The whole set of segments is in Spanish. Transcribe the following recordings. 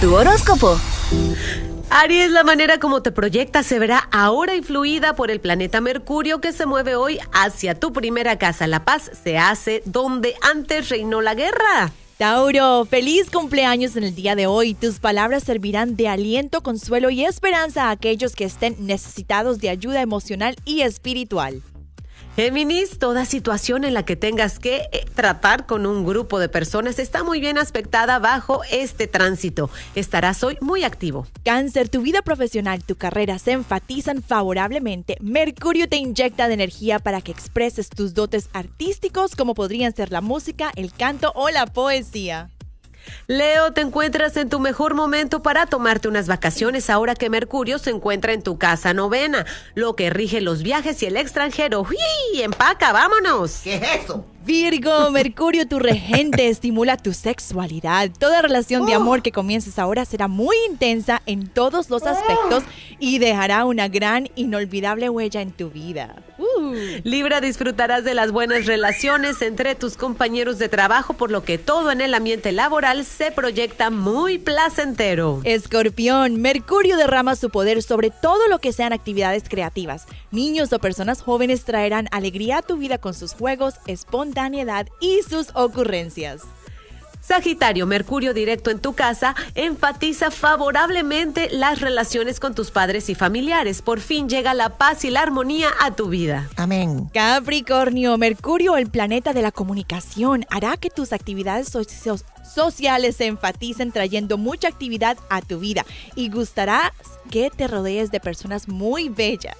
Tu horóscopo. Aries, la manera como te proyectas se verá ahora influida por el planeta Mercurio que se mueve hoy hacia tu primera casa. La paz se hace donde antes reinó la guerra. Tauro, feliz cumpleaños en el día de hoy. Tus palabras servirán de aliento, consuelo y esperanza a aquellos que estén necesitados de ayuda emocional y espiritual. Géminis, toda situación en la que tengas que eh, tratar con un grupo de personas está muy bien aspectada bajo este tránsito. Estarás hoy muy activo. Cáncer, tu vida profesional, tu carrera se enfatizan favorablemente. Mercurio te inyecta de energía para que expreses tus dotes artísticos como podrían ser la música, el canto o la poesía. Leo, te encuentras en tu mejor momento para tomarte unas vacaciones ahora que Mercurio se encuentra en tu casa novena, lo que rige los viajes y el extranjero. ¡Uy! ¡Empaca, vámonos! ¿Qué es eso? Virgo, Mercurio, tu regente, estimula tu sexualidad. Toda relación de amor que comiences ahora será muy intensa en todos los aspectos y dejará una gran, inolvidable huella en tu vida. Libra, disfrutarás de las buenas relaciones entre tus compañeros de trabajo, por lo que todo en el ambiente laboral se proyecta muy placentero. Escorpión, Mercurio derrama su poder sobre todo lo que sean actividades creativas. Niños o personas jóvenes traerán alegría a tu vida con sus juegos espontáneos y sus ocurrencias. Sagitario, Mercurio directo en tu casa enfatiza favorablemente las relaciones con tus padres y familiares. Por fin llega la paz y la armonía a tu vida. Amén. Capricornio, Mercurio, el planeta de la comunicación, hará que tus actividades sociales se enfaticen trayendo mucha actividad a tu vida y gustará que te rodees de personas muy bellas.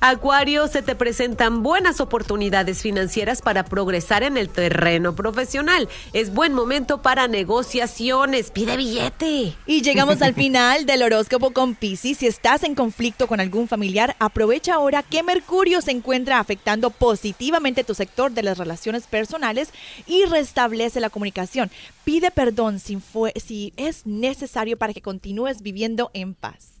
Acuario, se te presentan buenas oportunidades financieras para progresar en el terreno profesional. Es buen momento para negociaciones. Pide billete. Y llegamos al final del horóscopo con Pisces. Si estás en conflicto con algún familiar, aprovecha ahora que Mercurio se encuentra afectando positivamente tu sector de las relaciones personales y restablece la comunicación. Pide perdón si, fue, si es necesario para que continúes viviendo en paz.